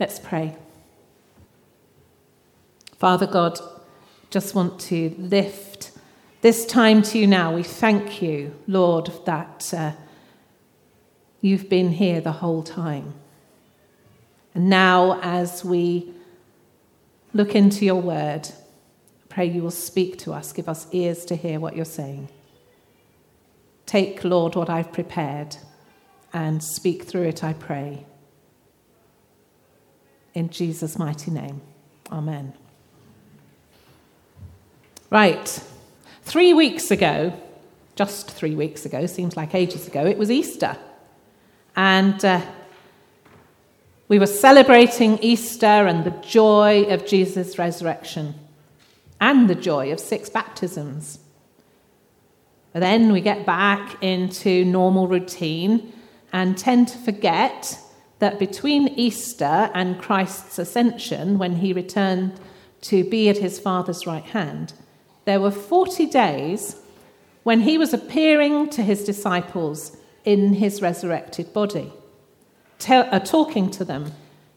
Let's pray. Father God, just want to lift this time to you now. We thank you, Lord, that uh, you've been here the whole time. And now, as we look into your word, I pray you will speak to us, give us ears to hear what you're saying. Take, Lord, what I've prepared and speak through it, I pray. In Jesus' mighty name. Amen. Right. Three weeks ago, just three weeks ago, seems like ages ago, it was Easter. And uh, we were celebrating Easter and the joy of Jesus' resurrection and the joy of six baptisms. But then we get back into normal routine and tend to forget that between Easter and Christ's ascension, when he returned to be at his Father's right hand, there were 40 days when he was appearing to his disciples in his resurrected body, uh, talking to them,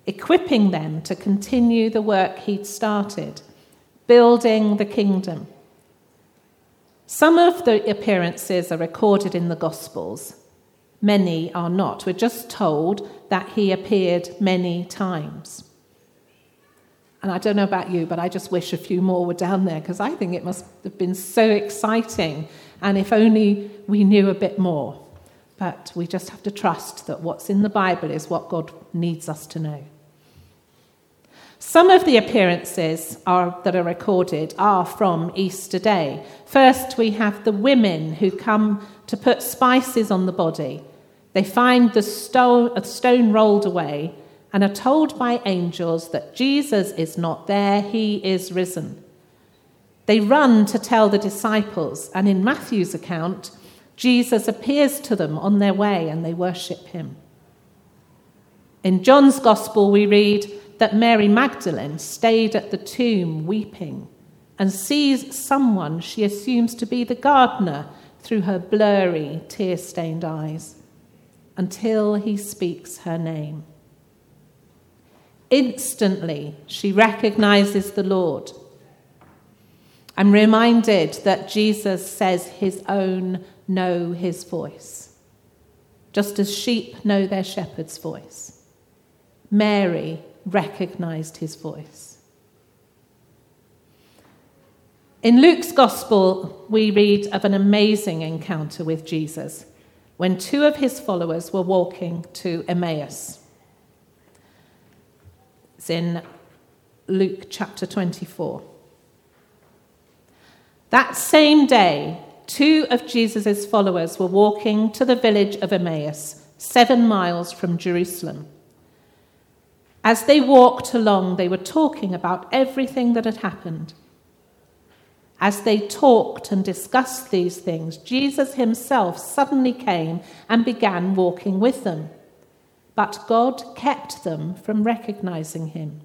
equipping them to continue the work he'd started, building the kingdom. Some of the appearances are recorded in the Gospels, many are not. We're just told that he appeared many times. And I don't know about you, but I just wish a few more were down there because I think it must have been so exciting. And if only we knew a bit more. But we just have to trust that what's in the Bible is what God needs us to know. Some of the appearances are, that are recorded are from Easter Day. First, we have the women who come to put spices on the body. They find the stone, stone rolled away and are told by angels that Jesus is not there, he is risen. They run to tell the disciples, and in Matthew's account, Jesus appears to them on their way and they worship him. In John's Gospel, we read that Mary Magdalene stayed at the tomb weeping and sees someone she assumes to be the gardener through her blurry, tear stained eyes until he speaks her name. Instantly, she recognizes the Lord. I'm reminded that Jesus says his own know his voice, just as sheep know their shepherd's voice. Mary recognized his voice. In Luke's Gospel, we read of an amazing encounter with Jesus when two of his followers were walking to Emmaus. It's in Luke chapter 24. That same day, two of Jesus' followers were walking to the village of Emmaus, seven miles from Jerusalem. As they walked along, they were talking about everything that had happened. As they talked and discussed these things, Jesus himself suddenly came and began walking with them. But God kept them from recognizing him.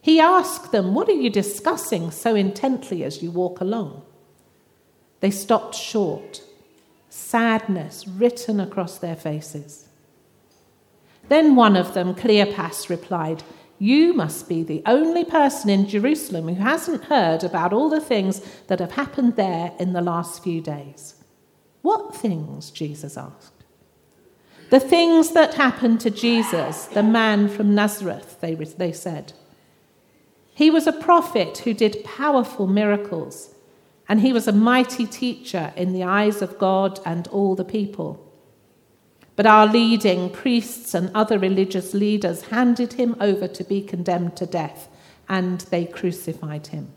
He asked them, What are you discussing so intently as you walk along? They stopped short, sadness written across their faces. Then one of them, Cleopas, replied, you must be the only person in Jerusalem who hasn't heard about all the things that have happened there in the last few days. What things? Jesus asked. The things that happened to Jesus, the man from Nazareth, they, they said. He was a prophet who did powerful miracles, and he was a mighty teacher in the eyes of God and all the people. But our leading priests and other religious leaders handed him over to be condemned to death, and they crucified him.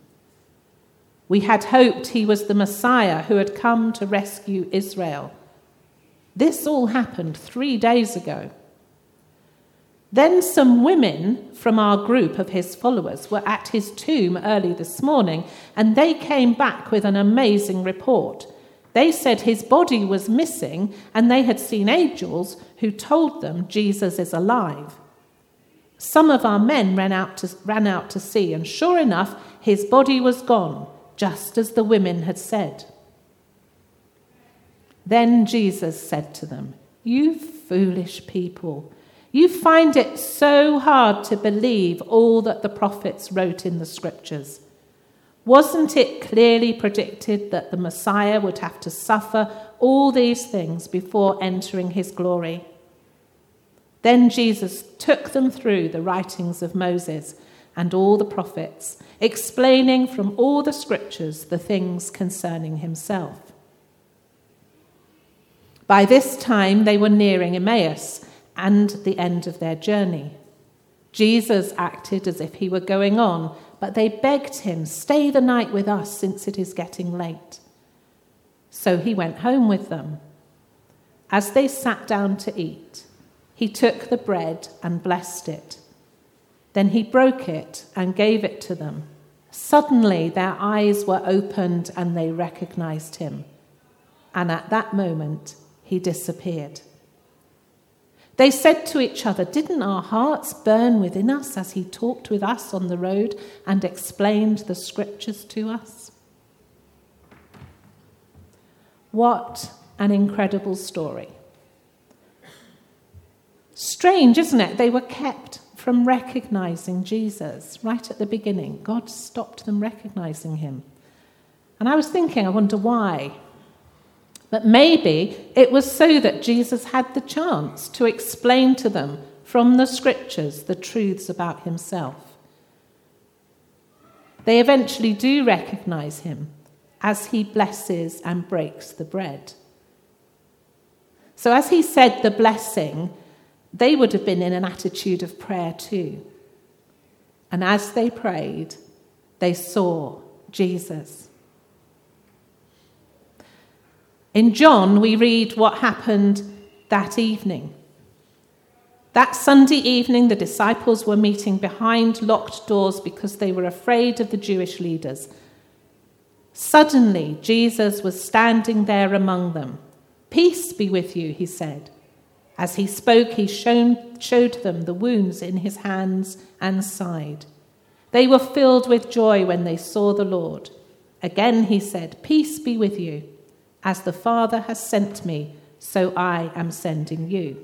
We had hoped he was the Messiah who had come to rescue Israel. This all happened three days ago. Then some women from our group of his followers were at his tomb early this morning, and they came back with an amazing report. They said his body was missing and they had seen angels who told them Jesus is alive. Some of our men ran out to, ran out to see, and sure enough, his body was gone, just as the women had said. Then Jesus said to them, You foolish people, You find it so hard to believe all that the prophets wrote in the scriptures. Wasn't it clearly predicted that the Messiah would have to suffer all these things before entering his glory? Then Jesus took them through the writings of Moses and all the prophets, explaining from all the scriptures the things concerning himself. By this time, they were nearing Emmaus and the end of their journey. Jesus acted as if he were going on, but they begged him, Stay the night with us, since it is getting late. So he went home with them. As they sat down to eat, he took the bread and blessed it. Then he broke it and gave it to them. Suddenly their eyes were opened and they recognized him. And at that moment, he disappeared. They said to each other, Didn't our hearts burn within us as he talked with us on the road and explained the scriptures to us? What an incredible story. Strange, isn't it? They were kept from recognizing Jesus right at the beginning. God stopped them recognizing him. And I was thinking, I wonder why. But maybe it was so that Jesus had the chance to explain to them from the scriptures the truths about himself. They eventually do recognize him as he blesses and breaks the bread. So, as he said the blessing, they would have been in an attitude of prayer too. And as they prayed, they saw Jesus. In John, we read what happened that evening. That Sunday evening, the disciples were meeting behind locked doors because they were afraid of the Jewish leaders. Suddenly, Jesus was standing there among them. Peace be with you, he said. As he spoke, he shown, showed them the wounds in his hands and side. They were filled with joy when they saw the Lord. Again he said, Peace be with you. As the Father has sent me, so I am sending you.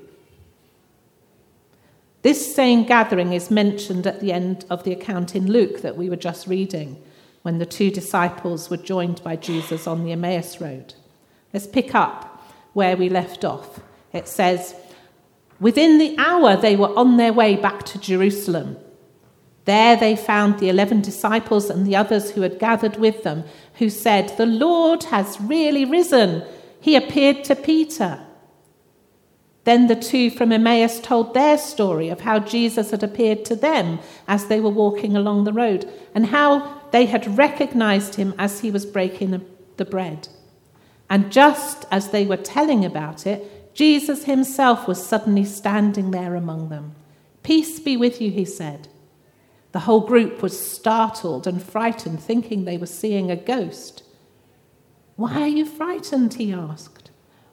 This same gathering is mentioned at the end of the account in Luke that we were just reading, when the two disciples were joined by Jesus on the Emmaus Road. Let's pick up where we left off. It says, Within the hour, they were on their way back to Jerusalem. There they found the eleven disciples and the others who had gathered with them, who said, The Lord has really risen. He appeared to Peter. Then the two from Emmaus told their story of how Jesus had appeared to them as they were walking along the road, and how they had recognized him as he was breaking the bread. And just as they were telling about it, Jesus himself was suddenly standing there among them. Peace be with you, he said. The whole group was startled and frightened, thinking they were seeing a ghost. Why are you frightened? he asked.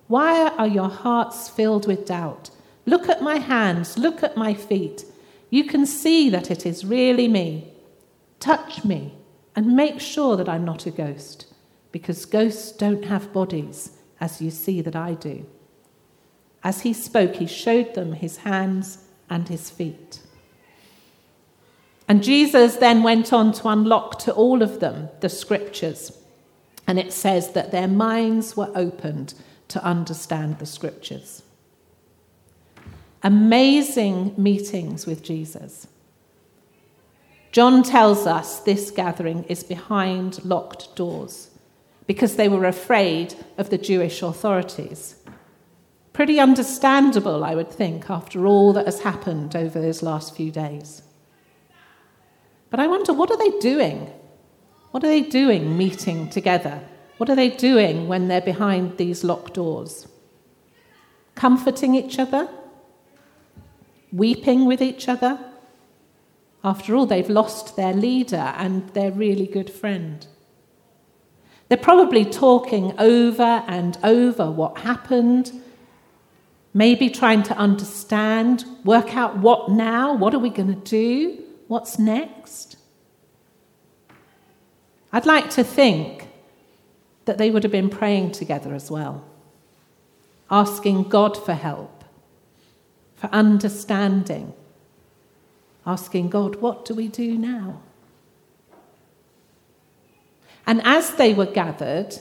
Why are your hearts filled with doubt? Look at my hands, look at my feet. You can see that it is really me. Touch me and make sure that I'm not a ghost, because ghosts don't have bodies, as you see that I do. As he spoke, he showed them his hands and his feet. And Jesus then went on to unlock to all of them the scriptures. And it says that their minds were opened to understand the scriptures. Amazing meetings with Jesus. John tells us this gathering is behind locked doors because they were afraid of the Jewish authorities. Pretty understandable, I would think, after all that has happened over those last few days. But I wonder, what are they doing? What are they doing meeting together? What are they doing when they're behind these locked doors? Comforting each other? Weeping with each other? After all, they've lost their leader and their really good friend. They're probably talking over and over what happened Maybe trying to understand, work out what now, what are we going to do, what's next. I'd like to think that they would have been praying together as well, asking God for help, for understanding, asking God, What do we do now? And as they were gathered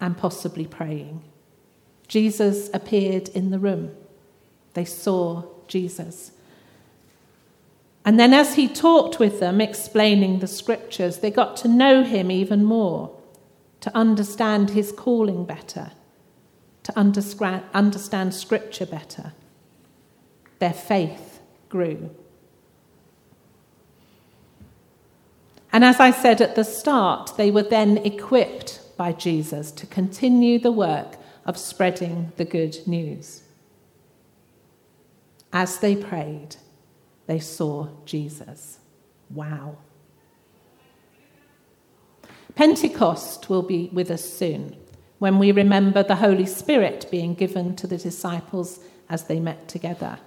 and possibly praying, Jesus appeared in the room. They saw Jesus. And then, as he talked with them, explaining the scriptures, they got to know him even more, to understand his calling better, to understand scripture better. Their faith grew. And as I said at the start, they were then equipped by Jesus to continue the work of spreading the good news. As they prayed, they saw Jesus. Wow. Pentecost will be with us soon when we remember the Holy Spirit being given to the disciples as they met together.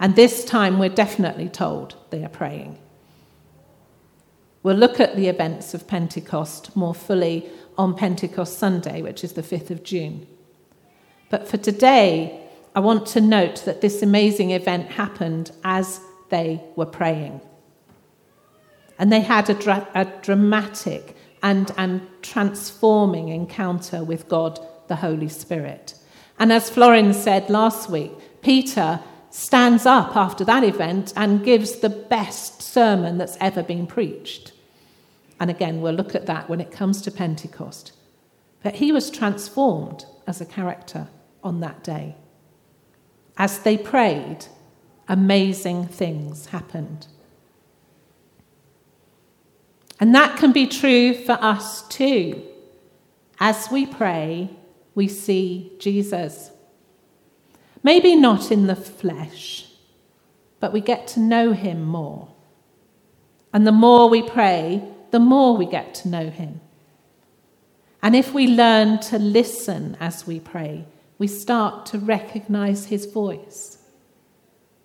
And this time we're definitely told they are praying. We'll look at the events of Pentecost more fully on Pentecost Sunday, which is the 5th of June. But for today, I want to note that this amazing event happened as they were praying. And they had a, dra- a dramatic and, and transforming encounter with God, the Holy Spirit. And as Florin said last week, Peter stands up after that event and gives the best sermon that's ever been preached. And again, we'll look at that when it comes to Pentecost. But he was transformed as a character on that day. As they prayed, amazing things happened. And that can be true for us too. As we pray, we see Jesus. Maybe not in the flesh, but we get to know him more. And the more we pray, the more we get to know him. And if we learn to listen as we pray, we start to recognize his voice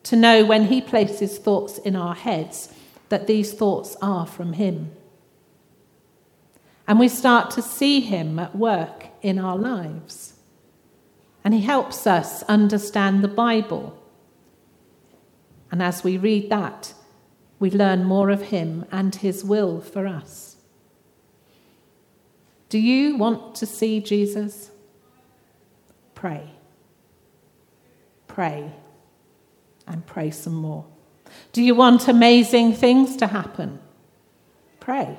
to know when He places thoughts in our heads that these thoughts are from Him. And we start to see Him at work in our lives. And He helps us understand the Bible. And as we read that, we learn more of Him and His will for us. Do you want to see Jesus? Pray. Pray and pray some more. Do you want amazing things to happen? Pray.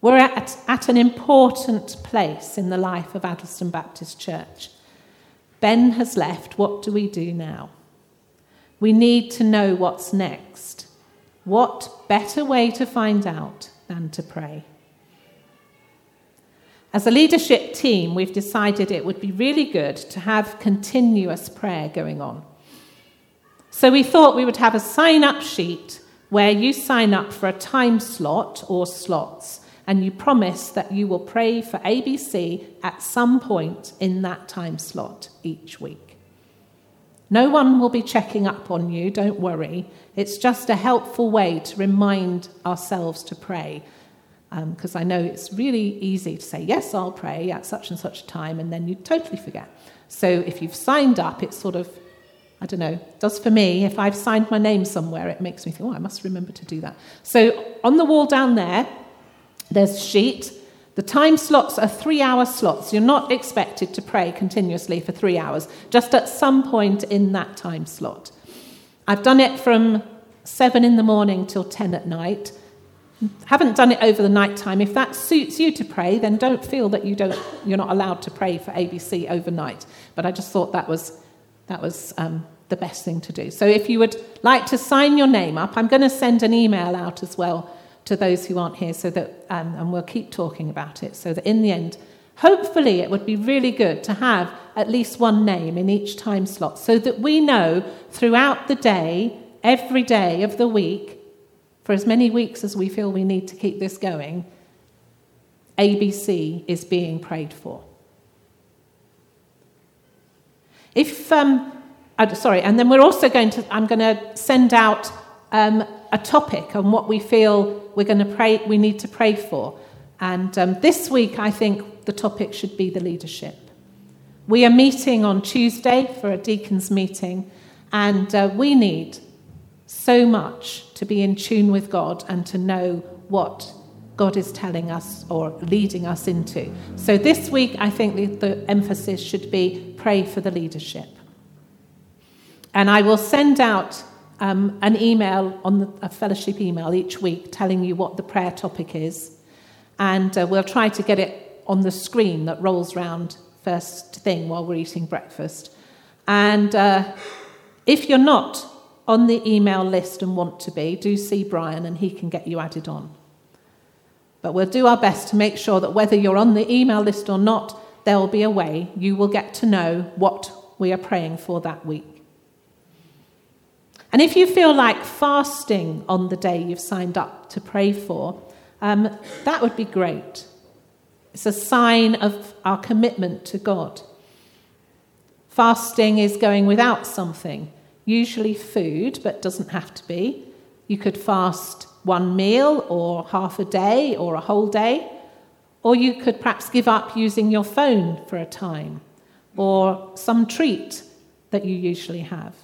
We're at, at an important place in the life of Addlestone Baptist Church. Ben has left. What do we do now? We need to know what's next. What better way to find out than to pray? As a leadership team, we've decided it would be really good to have continuous prayer going on. So we thought we would have a sign up sheet where you sign up for a time slot or slots and you promise that you will pray for ABC at some point in that time slot each week. No one will be checking up on you, don't worry. It's just a helpful way to remind ourselves to pray because um, I know it's really easy to say, yes, I'll pray at such and such a time, and then you totally forget. So if you've signed up, it's sort of, I don't know, does for me, if I've signed my name somewhere, it makes me think, oh, I must remember to do that. So on the wall down there, there's a sheet. The time slots are three hour slots. You're not expected to pray continuously for three hours, just at some point in that time slot. I've done it from seven in the morning till 10 at night haven't done it over the night time, if that suits you to pray, then don't feel that you don't, you're not allowed to pray for ABC overnight. But I just thought that was, that was um, the best thing to do. So if you would like to sign your name up, I'm going to send an email out as well to those who aren't here, so that, um, and we'll keep talking about it, so that in the end, hopefully it would be really good to have at least one name in each time slot, so that we know throughout the day, every day of the week, for as many weeks as we feel we need to keep this going, ABC is being prayed for. If, um, uh, sorry, and then we're also going to, I'm going to send out um, a topic on what we feel we're going to pray, we need to pray for. And um, this week, I think the topic should be the leadership. We are meeting on Tuesday for a deacon's meeting, and uh, we need so much to be in tune with God and to know what God is telling us or leading us into. So this week, I think the, the emphasis should be pray for the leadership. And I will send out um, an email on the, a fellowship email each week telling you what the prayer topic is. And uh, we'll try to get it on the screen that rolls round first thing while we're eating breakfast. And uh, if you're not on the email list and want to be, do see Brian and he can get you added on. But we'll do our best to make sure that whether you're on the email list or not, there will be a way you will get to know what we are praying for that week. And if you feel like fasting on the day you've signed up to pray for, um, that would be great. It's a sign of our commitment to God. Fasting is going without something, usually food, but doesn't have to be. You could fast one meal or half a day or a whole day, or you could perhaps give up using your phone for a time or some treat that you usually have.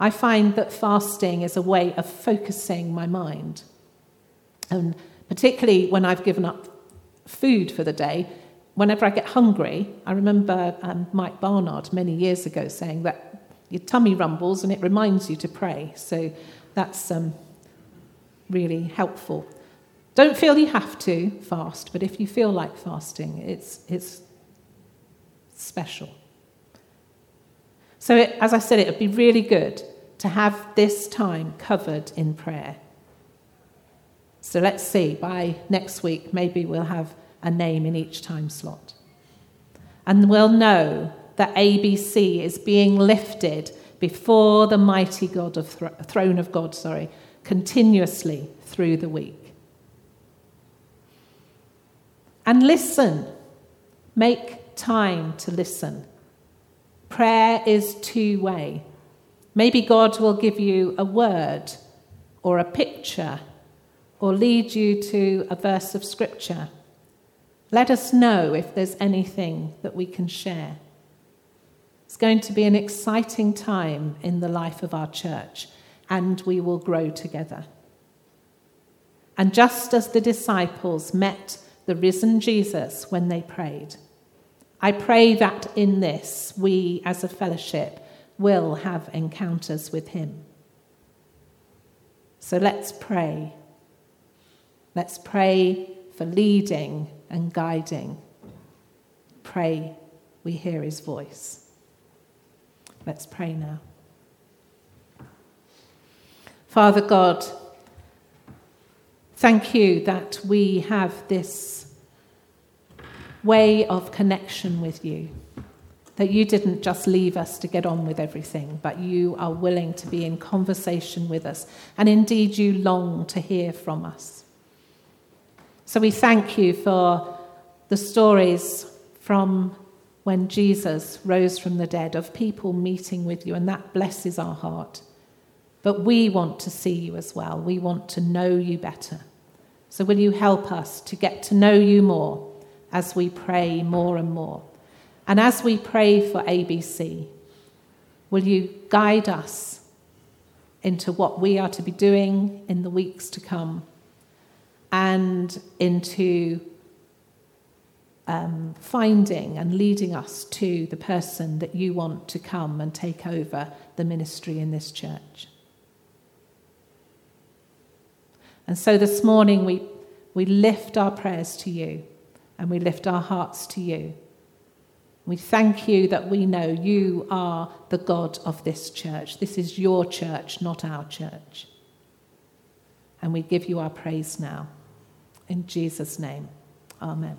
I find that fasting is a way of focusing my mind. And particularly when I've given up food for the day, whenever I get hungry, I remember um, Mike Barnard many years ago saying that your tummy rumbles and it reminds you to pray. So that's um, really helpful. Don't feel you have to fast, but if you feel like fasting, it's, it's special. So, it, as I said, it would be really good to have this time covered in prayer. So let's see, by next week, maybe we'll have a name in each time slot. And we'll know that ABC is being lifted before the mighty God of th- throne of God, sorry, continuously through the week. And listen. Make time to listen. Prayer is two way. Maybe God will give you a word or a picture or lead you to a verse of scripture. Let us know if there's anything that we can share. It's going to be an exciting time in the life of our church and we will grow together. And just as the disciples met the risen Jesus when they prayed, I pray that in this we as a fellowship will have encounters with him. So let's pray. Let's pray for leading and guiding. Pray we hear his voice. Let's pray now. Father God, thank you that we have this way of connection with you. That you didn't just leave us to get on with everything, but you are willing to be in conversation with us. And indeed, you long to hear from us. So we thank you for the stories from when Jesus rose from the dead of people meeting with you, and that blesses our heart. But we want to see you as well. We want to know you better. So, will you help us to get to know you more as we pray more and more? And as we pray for ABC, will you guide us into what we are to be doing in the weeks to come and into um, finding and leading us to the person that you want to come and take over the ministry in this church? And so this morning we, we lift our prayers to you and we lift our hearts to you. We thank you that we know you are the God of this church. This is your church, not our church. And we give you our praise now. In Jesus' name, amen.